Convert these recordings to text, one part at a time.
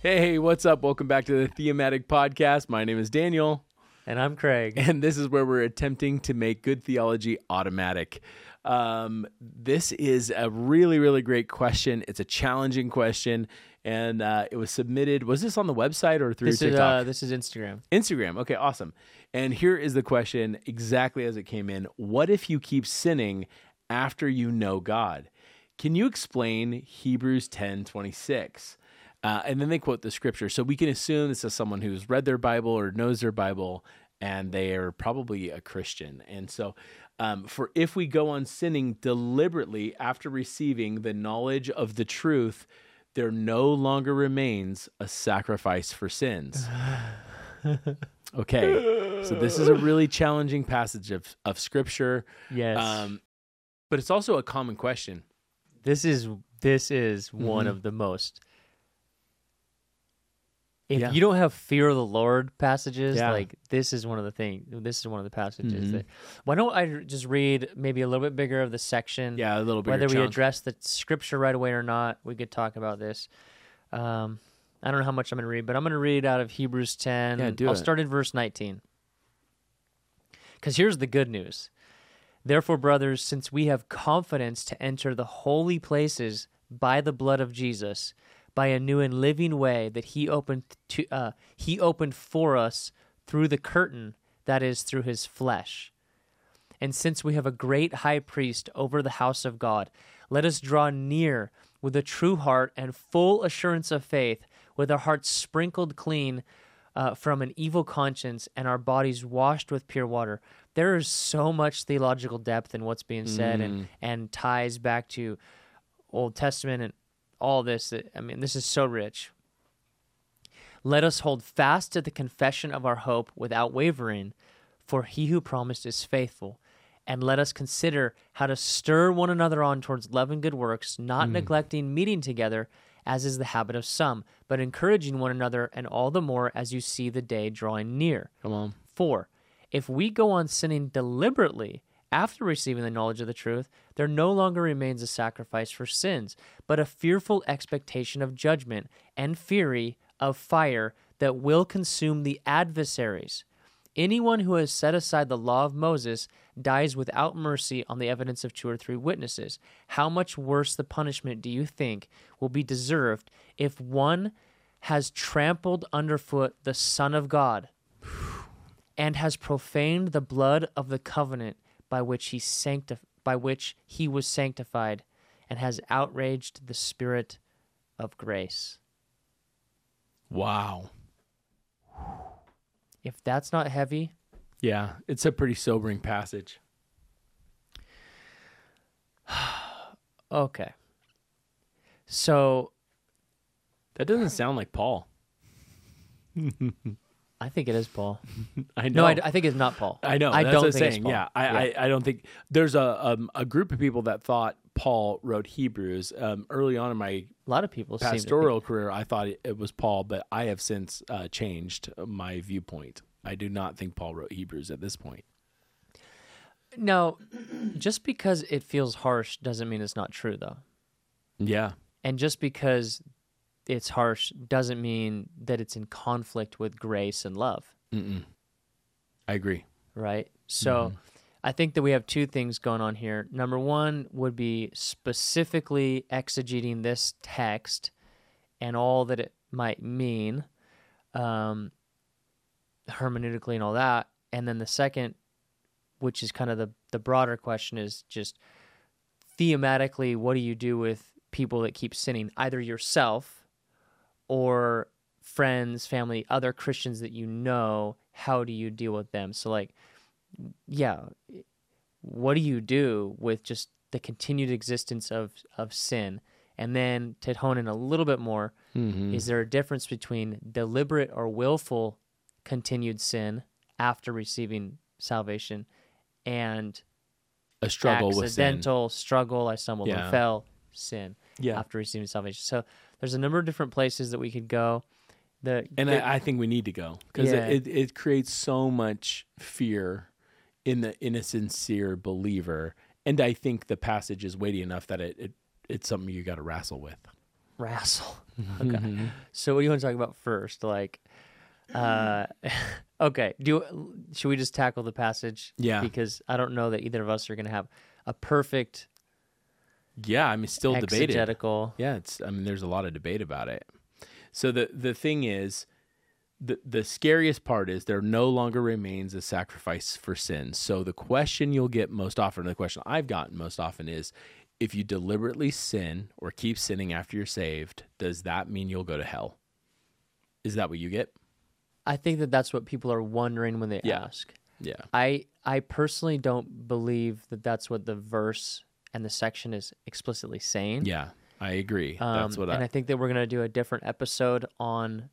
Hey, what's up? Welcome back to the Thematic Podcast. My name is Daniel, And I'm Craig. and this is where we're attempting to make good theology automatic. Um, this is a really, really great question. It's a challenging question, and uh, it was submitted. Was this on the website or through This is TikTok? uh, this is Instagram. Instagram. Okay, awesome. And here is the question exactly as it came in. What if you keep sinning after you know God? Can you explain Hebrews 10 26? Uh, and then they quote the scripture. So we can assume this is someone who's read their Bible or knows their Bible, and they are probably a Christian. And so, um, for if we go on sinning deliberately after receiving the knowledge of the truth, there no longer remains a sacrifice for sins. Okay, so this is a really challenging passage of, of scripture, Yes. um, but it's also a common question. this is this is one Mhm. of the most if Yeah. you don't have fear of the Lord passages, Yeah. like this is one of the things. This is one of the passages. Mhm. That, why don't I just read maybe a little bit bigger of the section? Yeah, a little bit. Whether we address the scripture right away or not, we could talk about this. Um, I don't know how much I'm going to read, but I'm going to read out of Hebrews 10. Yeah, do I'll it. start in verse 19. Because here's the good news. Therefore, brothers, since we have confidence to enter the holy places by the blood of Jesus, by a new and living way that he opened to uh, he opened for us through the curtain that is through his flesh. And since we have a great high priest over the house of God, let us draw near with a true heart and full assurance of faith, with our hearts sprinkled clean uh, from an evil conscience and our bodies washed with pure water. There is so much theological depth in what's being said and, and ties back to Old Testament and all this. I mean, this is so rich. Let us hold fast to the confession of our hope without wavering, for he who promised is faithful. And let us consider how to stir one another on towards love and good works, not hmm. neglecting meeting together, as is the habit of some, but encouraging one another, and all the more as you see the day drawing near. Come on. 4. If we go on sinning deliberately after receiving the knowledge of the truth, there no longer remains a sacrifice for sins, but a fearful expectation of judgment and fury of fire that will consume the adversaries. Anyone who has set aside the law of Moses dies without mercy on the evidence of two or three witnesses. How much worse the punishment do you think will be deserved if one has trampled underfoot the Son of God? and has profaned the blood of the covenant by which he sanctif- by which he was sanctified and has outraged the spirit of grace. Wow. If that's not heavy, Yeah, it's a pretty sobering passage. okay. So That doesn't sound like Paul. I think it is Paul. I know. No, I, I think it's not Paul. I know. I don't think it's. Paul. Yeah, I, I, I don't think there's a um, a group of people that thought Paul wrote Hebrews. Um, early on in my a lot of people seem to think- pastoral career, I thought it, it was Paul, but I have since uh, changed my viewpoint. I do not think Paul wrote Hebrews at this point. No, just because it feels harsh doesn't mean it's not true, though. Yeah, And just because it's harsh doesn't mean that it's in conflict with grace and love. Mm-mm. I agree. right? So I think that we have two things going on here. Number one would be specifically exegeting this text and all that it might mean, um, hermeneutically and all that. And then the second, which is kind of the, the broader question, is just thematically, what do you do with people that keep sinning, either yourself or friends, family, other Christians that you know? How do you deal with them? So, like, yeah, what do you do with just the continued existence of, of sin? And then to hone in a little bit more, Mm-hmm. is there a difference between deliberate or willful continued sin after receiving salvation and A struggle with sin. accidental struggle, I stumbled Yeah. and fell, sin Yeah, after receiving salvation? So there's a number of different places that we could go. The, and the- I, I think we need to go because Yeah. it, it, it creates so much fear in the in a sincere believer, and I think the passage is weighty enough that it, it it's something you got to wrestle with. wrestle. okay. So what do you want to talk about first? Like, uh, okay. Do should we just tackle the passage? Yeah. Because I don't know that either of us are going to have a perfect Yeah, I mean, still debated. Yeah, it's. I mean, there's a lot of debate about it. So the the thing is, the the scariest part is there no longer remains a sacrifice for sin. So the question you'll get most often, the question I've gotten most often is, if you deliberately sin or keep sinning after you're saved, does that mean you'll go to hell? Is that what you get? I think that that's what people are wondering when they Yeah. ask. Yeah. I I personally don't believe that that's what the verse and the section is explicitly saying. Yeah, I agree. Um, That's what and I. I think that we're going to do a different episode on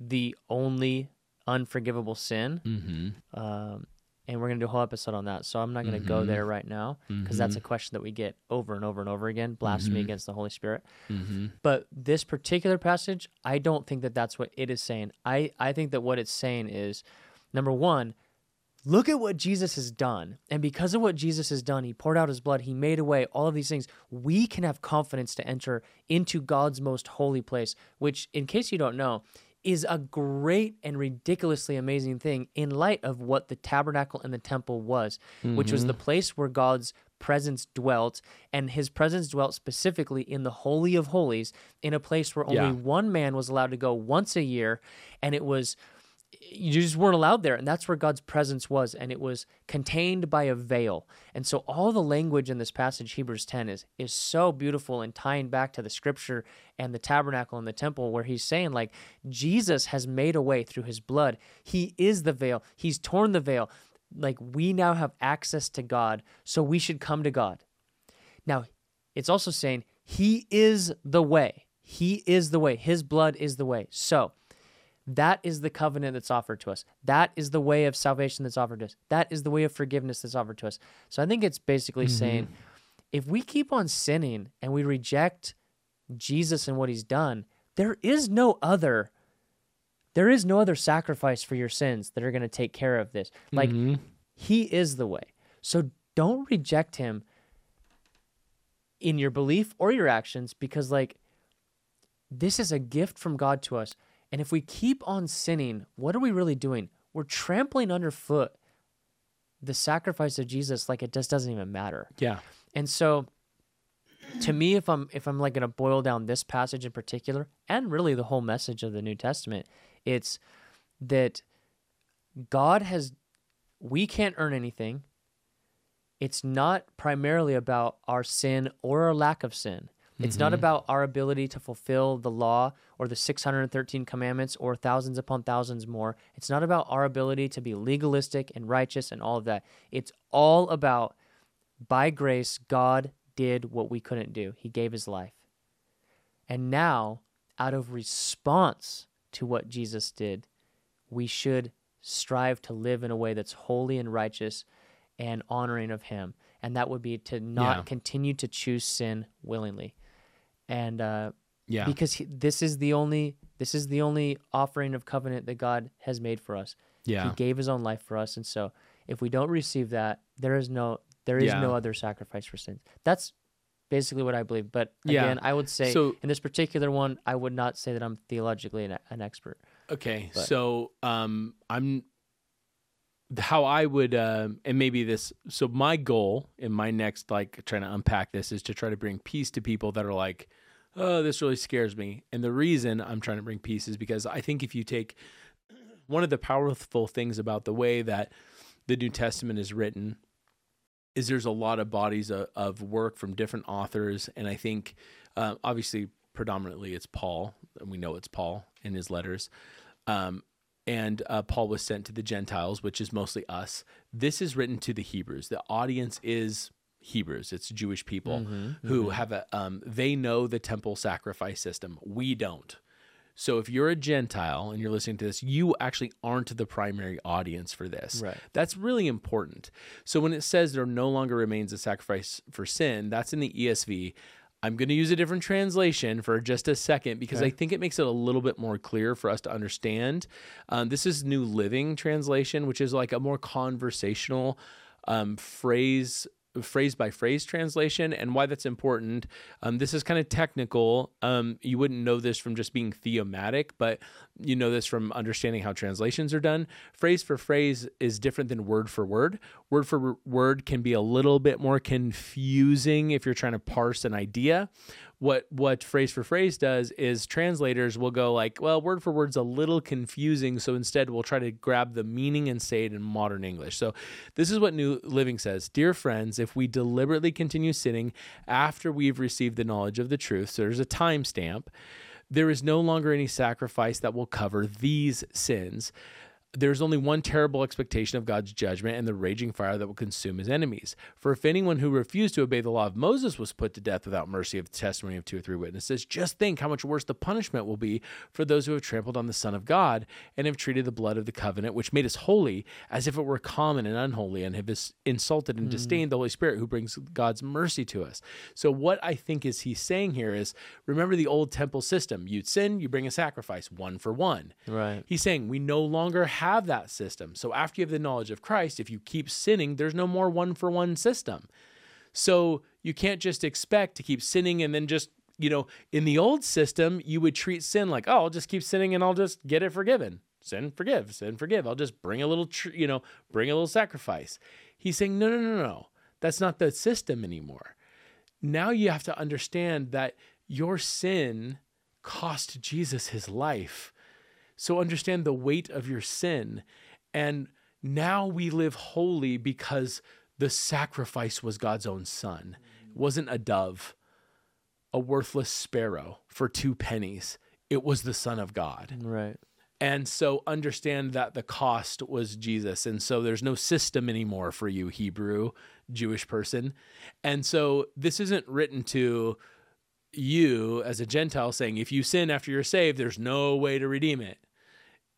the only unforgivable sin. mm-hmm. Um, and we're going to do a whole episode on that. So I'm not going to go Mhm. there right now because that's a question that we get over and over and over again blasphemy Mhm. against the Holy Spirit. Mm-hmm. But this particular passage, I don't think that that's what it is saying. I, I think that what it's saying is number one, look at what Jesus has done. And because of what Jesus has done, he poured out his blood, he made a way, all of these things, we can have confidence to enter into God's most holy place, which, in case you don't know, is a great and ridiculously amazing thing in light of what the tabernacle and the temple was, which was mm-hmm. the place where God's presence dwelt, and his presence dwelt specifically in the Holy of Holies, in a place where only Yeah. one man was allowed to go once a year, and it was you just weren't allowed there. And that's where god's presence was. And it was contained by a veil. And so all the language in this passage hebrews 10 is is so beautiful and tying back to the scripture and the tabernacle and the temple where he's saying like jesus has made a way through his blood. He is the veil. He's torn the veil. Like we now have access to god so we should come to god. Now it's also saying he is the way. He is the way. His blood is the way. So that is the covenant that's offered to us. That is the way of salvation that's offered to us. That is the way of forgiveness that's offered to us. So I think it's basically mm-hmm. saying if we keep on sinning and we reject Jesus and what he's done, there is no other there is no other sacrifice for your sins that are going to take care of this. Like mm-hmm. he is the way. So don't reject him in your belief or your actions because like this is a gift from God to us. And if we keep on sinning, what are we really doing? We're trampling underfoot the sacrifice of Jesus like it just doesn't even matter. Yeah. And so to me if I'm if I'm like going to boil down this passage in particular and really the whole message of the New Testament, it's that God has we can't earn anything. It's not primarily about our sin or our lack of sin. It's not mm-hmm. about our ability to fulfill the law or the 613 commandments or thousands upon thousands more. It's not about our ability to be legalistic and righteous and all of that. It's all about by grace, God did what we couldn't do. He gave his life. And now, out of response to what Jesus did, we should strive to live in a way that's holy and righteous and honoring of him. And that would be to not Yeah. continue to choose sin willingly. And uh, Yeah. because he, this is the only this is the only offering of covenant that God has made for us. yeah. He gave his own life for us, and so if we don't receive that, there is no there is no other sacrifice for sins. That's basically what I believe. But Yeah. again, I would say So- in this particular one, I would not say that I'm theologically an, an expert. Okay, But- so um, I'm how I would, um, and maybe this. So my goal in my next, like, trying to unpack this is to try to bring peace to people that are like, "Oh, this really scares me." And the reason I'm trying to bring peace is because I think if you take one of the powerful things about the way that the New Testament is written is there's a lot of bodies of, of work from different authors, and I think uh, obviously predominantly it's Paul, and we know it's Paul in his letters. Um, and uh, Paul was sent to the Gentiles, which is mostly us. This is written to the Hebrews. The audience is Hebrews. It's Jewish people who have a. Um, they know the temple sacrifice system. We don't. So if you're a Gentile and you're listening to this, you actually aren't the primary audience for this. Right. That's really important. So when it says there no longer remains a sacrifice for sin, that's in the ESV. I'm going to use a different translation for just a second because I think it makes it a little bit more clear for us to understand. Um, this is New Living Translation, which is like a more conversational um, phrase phrase by phrase translation and why that's important. Um, this is kind of technical. Um, you wouldn't know this from just being thematic, but you know this from understanding how translations are done. Phrase for phrase is different than word for word. Word for word can be a little bit more confusing if you're trying to parse an idea what what phrase for phrase does is translators will go like, well, word for word's a little confusing, so instead we'll try to grab the meaning and say it in modern English. So this is what New Living says: Dear friends, if we deliberately continue sinning after we've received the knowledge of the truth, so there's a timestamp. There is no longer any sacrifice that will cover these sins there's only one terrible expectation of God's judgment and the raging fire that will consume his enemies. For if anyone who refused to obey the law of Moses was put to death without mercy of the testimony of two or three witnesses, just think how much worse the punishment will be for those who have trampled on the Son of God and have treated the blood of the covenant, which made us holy, as if it were common and unholy, and have insulted and mm. disdained the Holy Spirit who brings God's mercy to us. So, what I think is he's saying here is remember the old temple system. You'd sin, you bring a sacrifice, one for one. Right. He's saying we no longer have that system. So after you have the knowledge of Christ, if you keep sinning, there's no more one for one system. So you can't just expect to keep sinning and then just, you know, in the old system, you would treat sin like, oh, I'll just keep sinning and I'll just get it forgiven. Sin, forgive, sin, forgive. I'll just bring a little, tr- you know, bring a little sacrifice. He's saying, no, no, no, no. That's not the system anymore. Now you have to understand that your sin cost Jesus his life. So understand the weight of your sin. And now we live holy because the sacrifice was God's own son. It wasn't a dove, a worthless sparrow for two pennies. It was the son of God. Mm, right. And so understand that the cost was Jesus. And so there's no system anymore for you, Hebrew, Jewish person. And so this isn't written to you as a Gentile saying, if you sin after you're saved, there's no way to redeem it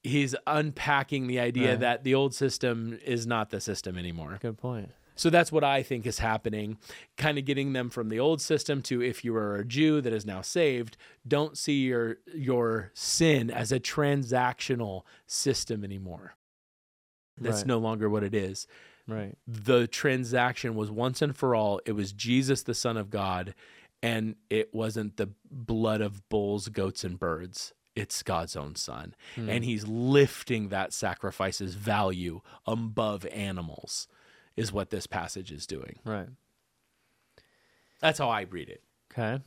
he's unpacking the idea right. that the old system is not the system anymore. Good point. So that's what I think is happening, kind of getting them from the old system to if you are a Jew that is now saved, don't see your your sin as a transactional system anymore. That's right. no longer what it is. Right. The transaction was once and for all. It was Jesus, the Son of God, and it wasn't the blood of bulls, goats, and birds it's God's own son. Mm. And he's lifting that sacrifice's value above animals, is what this passage is doing. Right. That's how I read it. Okay.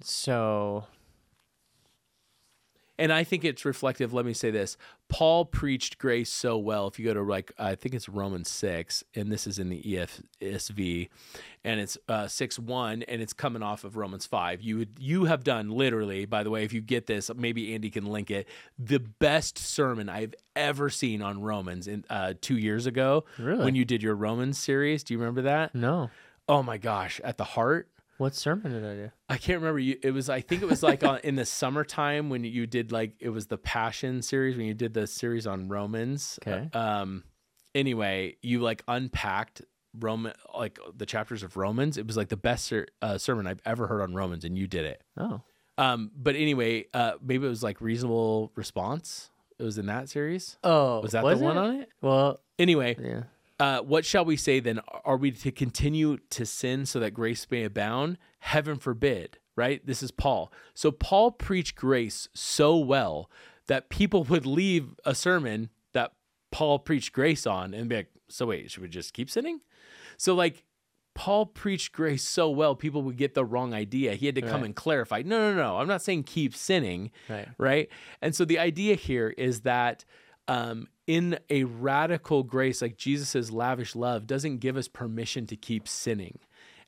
So and I think it's reflective. Let me say this: Paul preached grace so well. If you go to like, I think it's Romans six, and this is in the ESV, and it's uh, six one, and it's coming off of Romans five. You would you have done literally, by the way, if you get this, maybe Andy can link it. The best sermon I've ever seen on Romans in uh, two years ago, really? when you did your Romans series. Do you remember that? No. Oh my gosh! At the heart what sermon did I do? I can't remember. You, it was I think it was like on, in the summertime when you did like it was the Passion series when you did the series on Romans. Okay. Um. Anyway, you like unpacked Roman like the chapters of Romans. It was like the best ser- uh, sermon I've ever heard on Romans, and you did it. Oh. Um. But anyway, uh, maybe it was like reasonable response. It was in that series. Oh, was that was the it? one on it? Well, anyway, yeah. Uh, what shall we say then? Are we to continue to sin so that grace may abound? Heaven forbid, right? This is Paul. So Paul preached grace so well that people would leave a sermon that Paul preached grace on and be like, so wait, should we just keep sinning? So, like, Paul preached grace so well, people would get the wrong idea. He had to come right. and clarify. No, no, no. I'm not saying keep sinning. Right. Right. And so the idea here is that um, in a radical grace like Jesus' lavish love doesn't give us permission to keep sinning.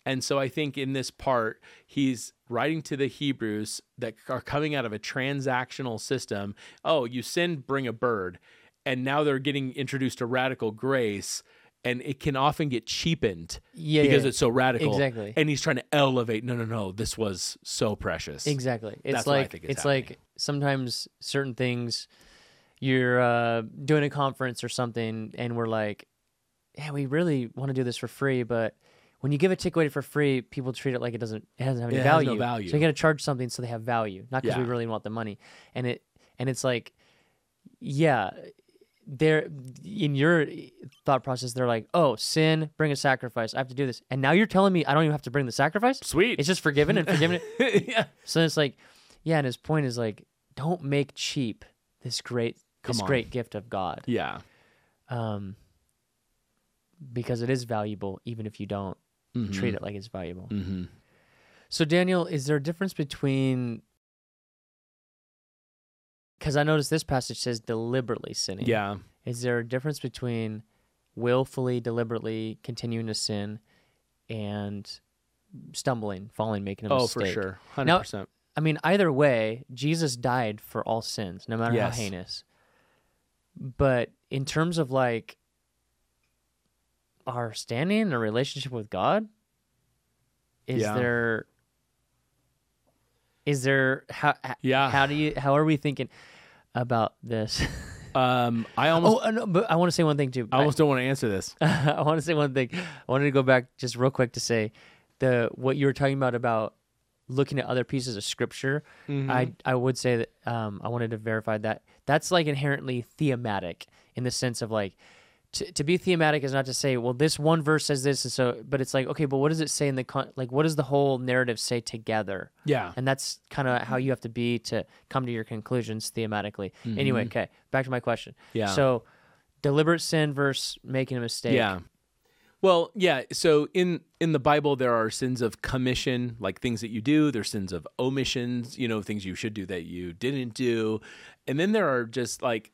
And so I think in this part, he's writing to the Hebrews that are coming out of a transactional system. Oh, you sin, bring a bird. And now they're getting introduced to radical grace. And it can often get cheapened yeah, because yeah. it's so radical. Exactly. And he's trying to elevate. No, no, no. This was so precious. Exactly. It's That's like it's happening. like sometimes certain things you're uh, doing a conference or something, and we're like, yeah, we really want to do this for free, but when you give a ticket away for free, people treat it like it doesn't, it doesn't have any value. No value. So you got to charge something so they have value, not because yeah. we really want the money. And it, and it's like, yeah, they're in your thought process. They're like, "Oh, sin, bring a sacrifice. I have to do this." And now you're telling me I don't even have to bring the sacrifice. Sweet. It's just forgiven and forgiven. yeah. so it's like, yeah. And his point is like, don't make cheap this great Come this on. great gift of God, Yeah. um, because it is valuable, even if you don't treat it like it's valuable. Mm-hmm. So, Daniel, is there a difference between? Because I noticed this passage says deliberately sinning. Yeah. Is there a difference between willfully, deliberately continuing to sin and stumbling, falling, making a Oh, mistake? for sure. Hundred Now- percent. I mean, either way, Jesus died for all sins, no matter Yes. how heinous. But in terms of like our standing and our relationship with God, is Yeah. there is there how Yeah. how do you how are we thinking about this? Um, I almost, oh, uh, no, but I want to say one thing too. I almost don't want to answer this. I want to say one thing. I wanted to go back just real quick to say the what you were talking about about looking at other pieces of scripture. Mm-hmm. I I would say that um, I wanted to verify that that's like inherently thematic in the sense of like to, to be thematic is not to say well this one verse says this and so but it's like okay but what does it say in the con- like what does the whole narrative say together Yeah. and that's kind of how you have to be to come to your conclusions thematically anyway okay back to my question Mm-hmm. Yeah. so deliberate sin versus making a mistake Yeah. Well, yeah. So in in the Bible, there are sins of commission, like things that you do. There's sins of omissions, you know, things you should do that you didn't do, and then there are just like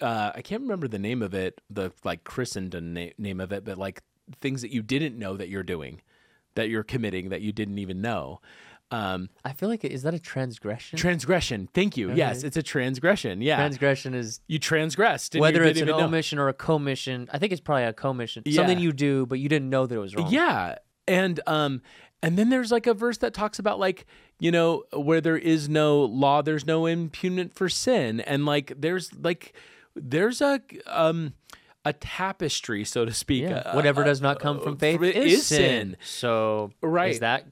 uh, I can't remember the name of it, the like Christendom na- name of it, but like things that you didn't know that you're doing, that you're committing that you didn't even know. Um, I feel like is that a transgression? transgression. Thank you. Yes, it's a transgression. Yeah, transgression is you transgressed. you whether didn't it's an know. omission or a commission. I think it's probably a commission. Yeah. Something you do, but you didn't know that it was wrong. Yeah. And um and then there's like a verse that talks about like, you know, where there is no law, there's no impunity for sin. And like there's like there's a um a tapestry, so to speak. Yeah. uh, Whatever uh, does not come from faith it is, is sin. sin. So Right. is that?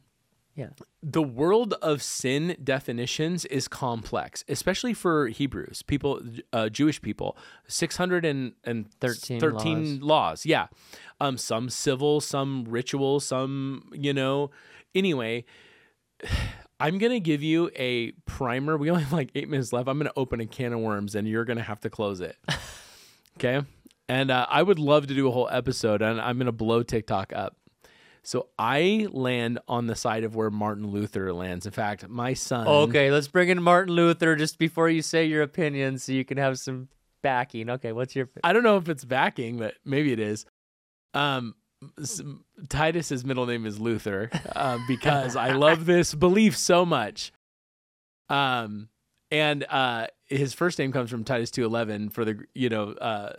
Yeah. the world of sin definitions is complex, especially for Hebrews, people, uh, Jewish people. Six hundred and and 13 13 laws. Yeah, um, some civil, some ritual, some you know. Anyway, I'm gonna give you a primer. We only have like eight minutes left. I'm gonna open a can of worms, and you're gonna have to close it. okay. And uh, I would love to do a whole episode, and I'm gonna blow TikTok up. So I land on the side of where Martin Luther lands. In fact, my son. Okay, let's bring in Martin Luther just before you say your opinion, so you can have some backing. Okay, what's your? I don't know if it's backing, but maybe it is. Um, Titus's middle name is Luther uh, because I love this belief so much. Um, and uh, his first name comes from Titus two eleven for the you know uh,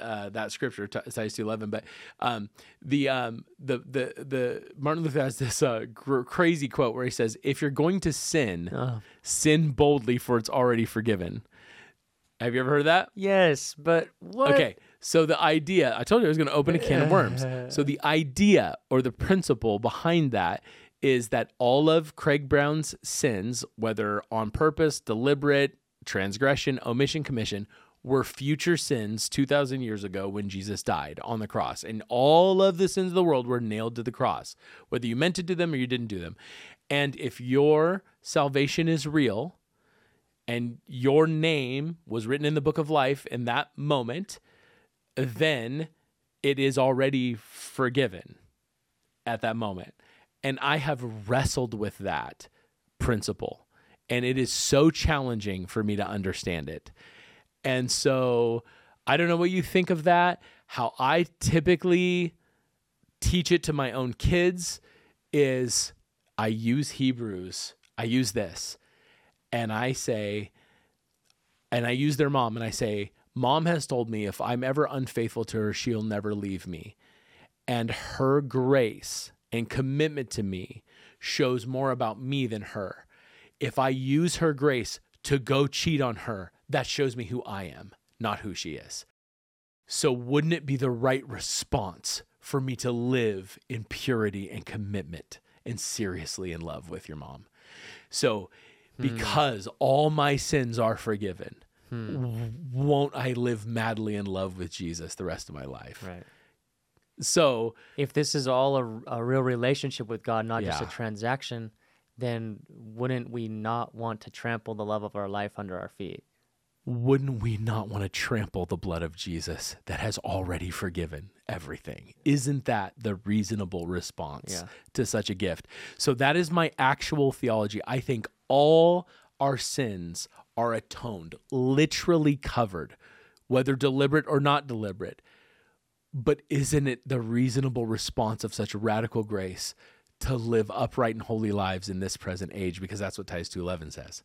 uh, that scripture Titus two eleven. But um, the um, the the the Martin Luther has this uh, gr- crazy quote where he says, "If you're going to sin, Oh. sin boldly, for it's already forgiven." Have you ever heard that? Yes, but what? Okay, so the idea, I told you I was going to open a can of worms. So the idea or the principle behind that is that all of Craig Brown's sins, whether on purpose, deliberate, transgression, omission, commission, were future sins 2,000 years ago when Jesus died on the cross. And all of the sins of the world were nailed to the cross, whether you meant to do them or you didn't do them. And if your salvation is real, and your name was written in the book of life in that moment, then it is already forgiven at that moment. And I have wrestled with that principle. And it is so challenging for me to understand it. And so I don't know what you think of that. How I typically teach it to my own kids is I use Hebrews. I use this and I say, and I use their mom and I say, Mom has told me if I'm ever unfaithful to her, she'll never leave me. And her grace and commitment to me shows more about me than her. If I use her grace to go cheat on her, that shows me who I am, not who she is. So, wouldn't it be the right response for me to live in purity and commitment and seriously in love with your mom? So, hmm. because all my sins are forgiven, hmm. w- won't I live madly in love with Jesus the rest of my life? Right. So, If this is all a, a real relationship with God, not just a transaction, then wouldn't we not want to trample the love of our life under our feet? wouldn't we not want to trample the blood of Jesus that has already forgiven everything? Isn't that the reasonable response Yeah. to such a gift? So that is my actual theology. I think all our sins are atoned, literally covered, whether deliberate or not deliberate. But isn't it the reasonable response of such radical grace to live upright and holy lives in this present age? Because that's what Titus 2.11 says.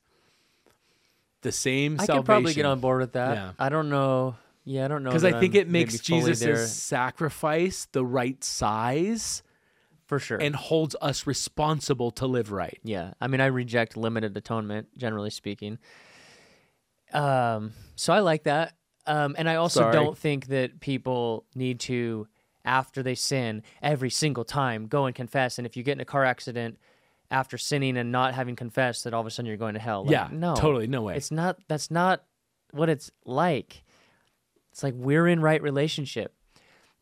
The same I salvation. can probably get on board with that. Yeah. I don't know. Yeah, I don't know. because I think I'm it makes Jesus' sacrifice the right size for sure. and holds us responsible to live right. Yeah, I mean, I reject limited atonement, generally speaking. Um, so I like that, um, and I also Sorry. don't think that people need to, after they sin, every single time go and confess. And if you get in a car accident after sinning and not having confessed, that all of a sudden you're going to hell. Like, yeah, no, totally, no way. It's not. That's not what it's like. It's like we're in right relationship.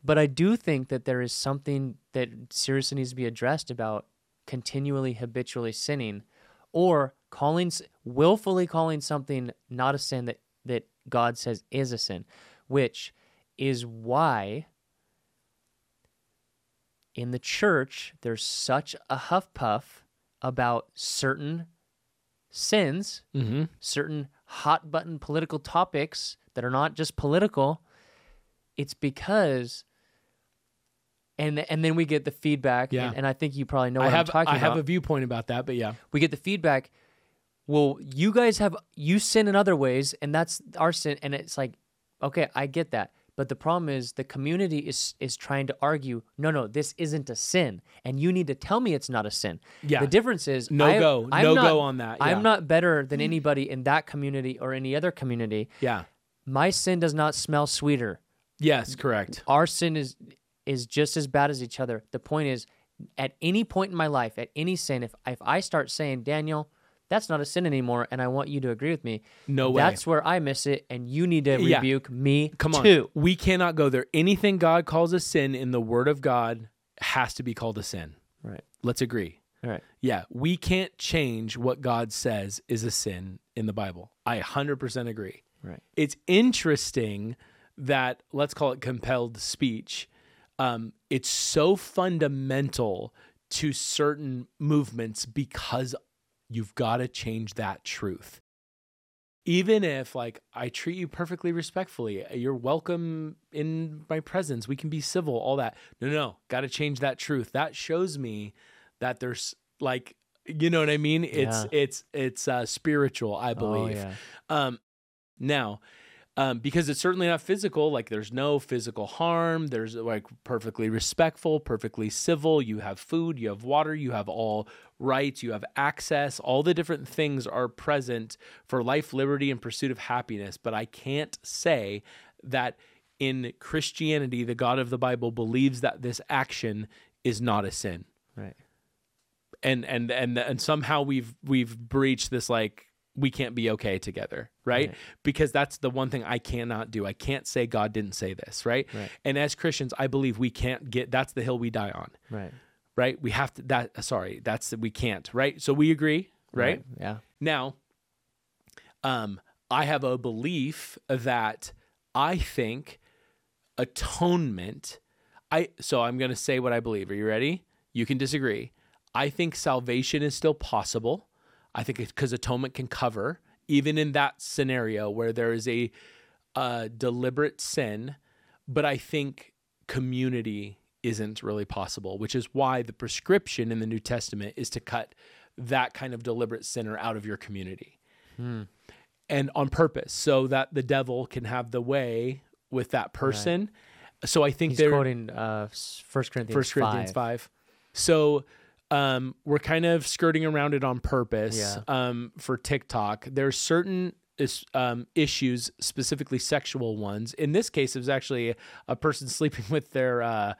But I do think that there is something that seriously needs to be addressed about continually habitually sinning or calling willfully calling something not a sin that that God says is a sin, which is why in the church there's such a huff puff about certain sins mm-hmm. certain hot button political topics that are not just political it's because and and then we get the feedback Yeah. and, and i think you probably know I what have i'm talking about. I have a viewpoint about that, but yeah, we get the feedback well you guys have you sin in other ways and that's our sin and it's like okay i get that but the problem is the community is is trying to argue no no this isn't a sin and you need to tell me it's not a sin Yeah. the difference is No I- go. I'm No not- go on that. Yeah. i'm not better than anybody in that community or any other community yeah, my sin does not smell sweeter yes, correct. our sin is is just as bad as each other. The point is, at any point in my life, at any sin, if if I start saying, Daniel, that's not a sin anymore, and I want you to agree with me, No way. that's where I miss it, and you need to Yeah. rebuke me Come on, too. we cannot go there. Anything God calls a sin in the Word of God has to be called a sin. Right. Let's agree. All right. Yeah, we can't change what God says is a sin in the Bible. I 100% agree. Right. It's interesting that, let's call it compelled speech, um, it's so fundamental to certain movements because you've got to change that truth. Even if, like, I treat you perfectly respectfully, you're welcome in my presence, we can be civil, all that. No, no, no, got to change that truth. That shows me that there's like, you know what I mean? It's Yeah. it's it's uh, spiritual, I Oh, believe. yeah. Um, now, um, because it's certainly not physical, like there's no physical harm. There's like perfectly respectful, perfectly civil. You have food, you have water, you have all rights, you have access. All the different things are present for life, liberty, and pursuit of happiness. But I can't say that in Christianity, the God of the Bible believes that this action is not a sin Right. and and and and somehow we've we've breached this like we can't be okay together right? Right. because that's the one thing i cannot do i can't say god didn't say this right? Right. and as christians i believe we can't get that's the hill we die on Right. right we have to that sorry that's we can't right so we agree right, Yeah. now um i have a belief that i think atonement i so i'm going to say what i believe are you ready you can disagree i think salvation is still possible i think it's because atonement can cover even in that scenario where there is a uh, deliberate sin but i think community isn't really possible which is why the prescription in the new testament is to cut that kind of deliberate sinner out of your community and on purpose so that the devil can have the way with that person so i think He's there quoting uh, First Corinthians. First Corinthians 5. five. So um, we're kind of skirting around it on purpose Yeah. um, for TikTok. There's certain is, um, issues, specifically sexual ones. In this case, it was actually a person sleeping with their uh,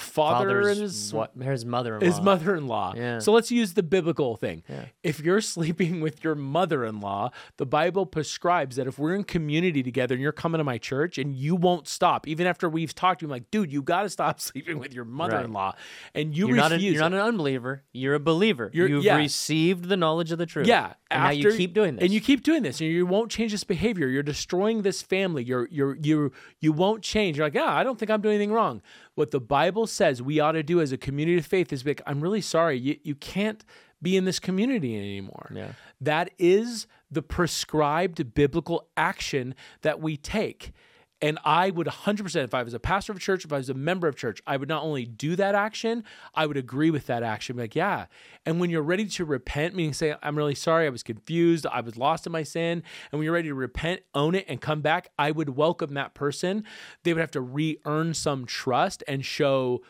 father father's and his what his mother-in-law. his mother-in-law. Yeah. So let's use the biblical thing. Yeah. If you're sleeping with your mother-in-law, the Bible prescribes that if we're in community together and you're coming to my church and you won't stop, even after we've talked to you, I'm like, dude, you got to stop sleeping with your mother-in-law, and you You're not, a, refuse. you're not an unbeliever. You're a believer. You're- You've yeah. received the knowledge of the truth. Yeah, and now you keep doing this. and you keep doing this, and you won't change this behavior. You're destroying this family. You're you're you you won't change. You're like, yeah, I don't think I'm doing anything wrong. What the Bible says we ought to do as a community of faith is be like, I'm really sorry, you you can't be in this community anymore. Yeah. That is the prescribed biblical action that we take. And I would 100%, if I was a pastor of a church, if I was a member of church, I would not only do that action, I would agree with that action. Be like, yeah. And when you're ready to repent, meaning say, I'm really sorry, I was confused, I was lost in my sin. And when you're ready to repent, own it, and come back, I would welcome that person. They would have to re earn some trust and show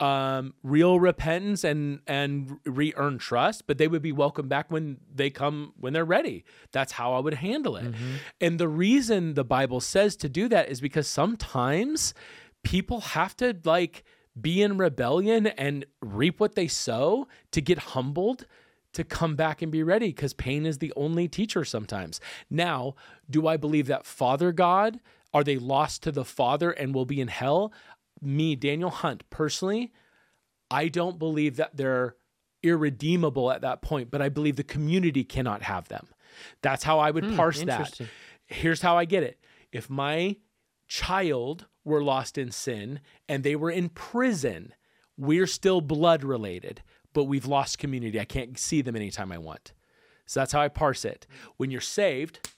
um, real repentance and and re-earn trust, but they would be welcome back when they come when they're ready. That's how I would handle it. And the reason the Bible says to do that is because sometimes people have to like be in rebellion and reap what they sow to get humbled to come back and be ready because pain is the only teacher sometimes. Now, do I believe that Father God are they lost to the Father and will be in hell? Me, Daniel Hunt, personally, I don't believe that they're irredeemable at that point, but I believe the community cannot have them. That's how I would hmm, parse that. Here's how I get it. If my child were lost in sin and they were in prison, we're still blood related, but we've lost community. I can't see them anytime I want. So that's how I parse it. When you're saved,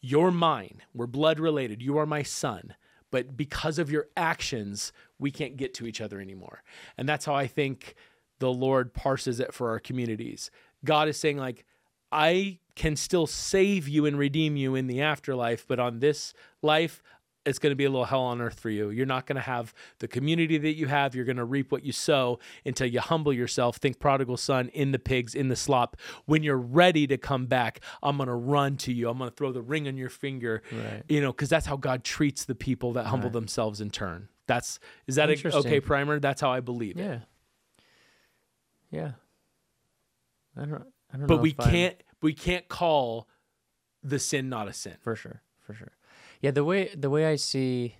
you're mine. We're blood related. You are my son. But because of your actions, we can't get to each other anymore. And that's how I think the Lord parses it for our communities. God is saying, like, I can still save you and redeem you in the afterlife, but on this life, it's going to be a little hell on earth for you. You're not going to have the community that you have. You're going to reap what you sow until you humble yourself. Think prodigal son in the pigs, in the slop. When you're ready to come back, I'm going to run to you. I'm going to throw the ring on your finger. Right. You know, because that's how God treats the people that humble themselves in turn. That's is that a, okay primer? That's how I believe it. Yeah. Yeah. I don't. I don't know. But we I'm- can't we can't call the sin not a sin. for sure for sure yeah the way the way i see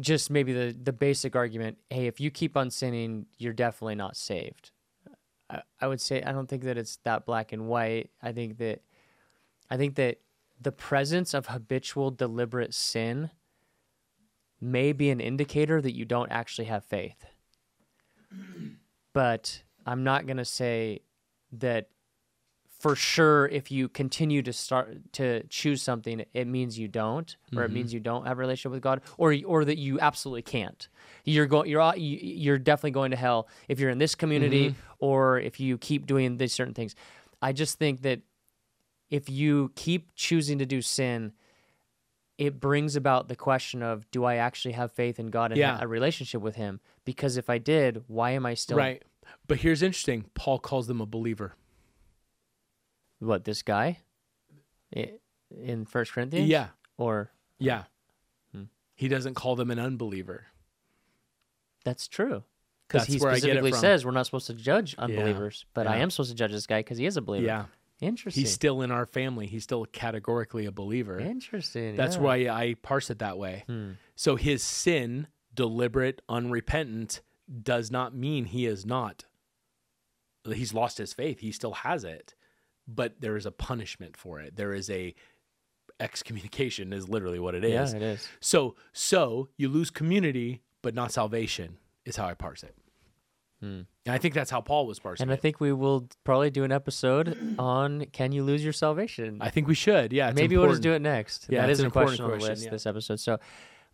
just maybe the the basic argument hey if you keep on sinning you're definitely not saved. I, I would say i don't think that it's that black and white. I think that i think that the presence of habitual deliberate sin may be an indicator that you don't actually have faith. But i'm not going to say that for sure if you continue to start to choose something it means you don't or it means mm-hmm. you don't have a relationship with god or or that you absolutely can't you're going you're uh, you- you're definitely going to hell if you're in this community mm-hmm. or if you keep doing these certain things i just think that if you keep choosing to do sin it brings about the question of do i actually have faith in god and Yeah. a relationship with him because if i did why am i still Right. But here's interesting. Paul calls them a believer. What this guy in First Corinthians? Yeah. or Yeah. Hmm. He doesn't call them an unbeliever. that's true because he where I get it specifically says we're not supposed to judge unbelievers, but I am supposed to judge this guy because he is a believer. Yeah. interesting. He's still in our family. He's still categorically a believer. interesting. That's yeah. why I parse it that way. Hmm. So his sin, deliberate, unrepentant, does not mean he is not. He's lost his faith. He still has it, but there is a punishment for it. There is a excommunication. Is literally what it is. Yeah, it is. So so you lose community, but not salvation. Is how I parse it. And I think that's how Paul was parsing Hmm. And I it. think we will probably do an episode on can you lose your salvation? I think we should. Yeah, Maybe we'll just do it next. Yeah, that it's an a question important on the question, list yeah. this episode. So,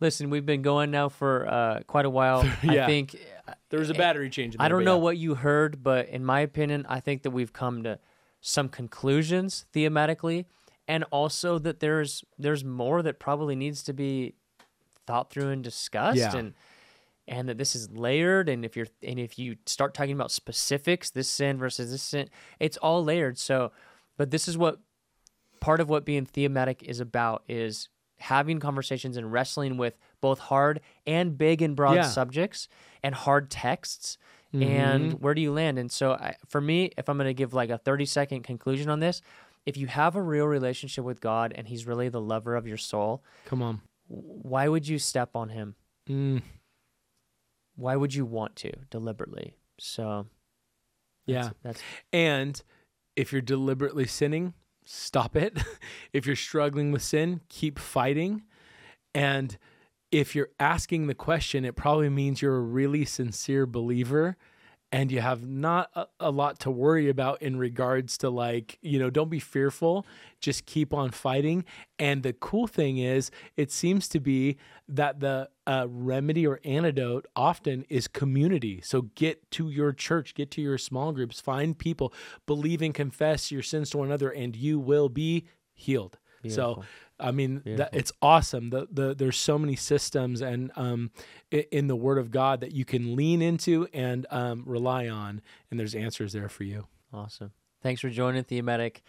listen, we've been going now for uh, quite a while. Yeah. I think There was a battery change. In I don't know yeah. what you heard, but in my opinion, I think that we've come to some conclusions thematically, and also that there's there's more that probably needs to be thought through and discussed, Yeah. and and that this is layered. And if you're and if you start talking about specifics, this sin versus this sin, it's all layered. So, but this is what part of what being thematic is about is having conversations and wrestling with both hard and big and broad Yeah. subjects and hard texts. And where do you land? And so, I, for me, if I'm going to give like a 30 second conclusion on this, if you have a real relationship with God and He's really the lover of your soul, Come on. why would you step on Him? Mm, Why would you want to deliberately? So, yeah. that's, that's And if you're deliberately sinning, stop it. if you're struggling with sin, keep fighting. And if you're asking the question, it probably means you're a really sincere believer and you have not a, a lot to worry about in regards to like, you know, don't be fearful, just keep on fighting. And the cool thing is, it seems to be that the uh, remedy or antidote often is community. So get to your church, get to your small groups, find people, believe and confess your sins to one another, and you will be healed. So, Beautiful. I mean, that, it's awesome. The, the there's so many systems and um, in the Word of God that you can lean into and um, rely on, and there's answers there for you. awesome. Thanks for joining Thematic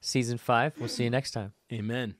Season 5. We'll see you next time. Amen.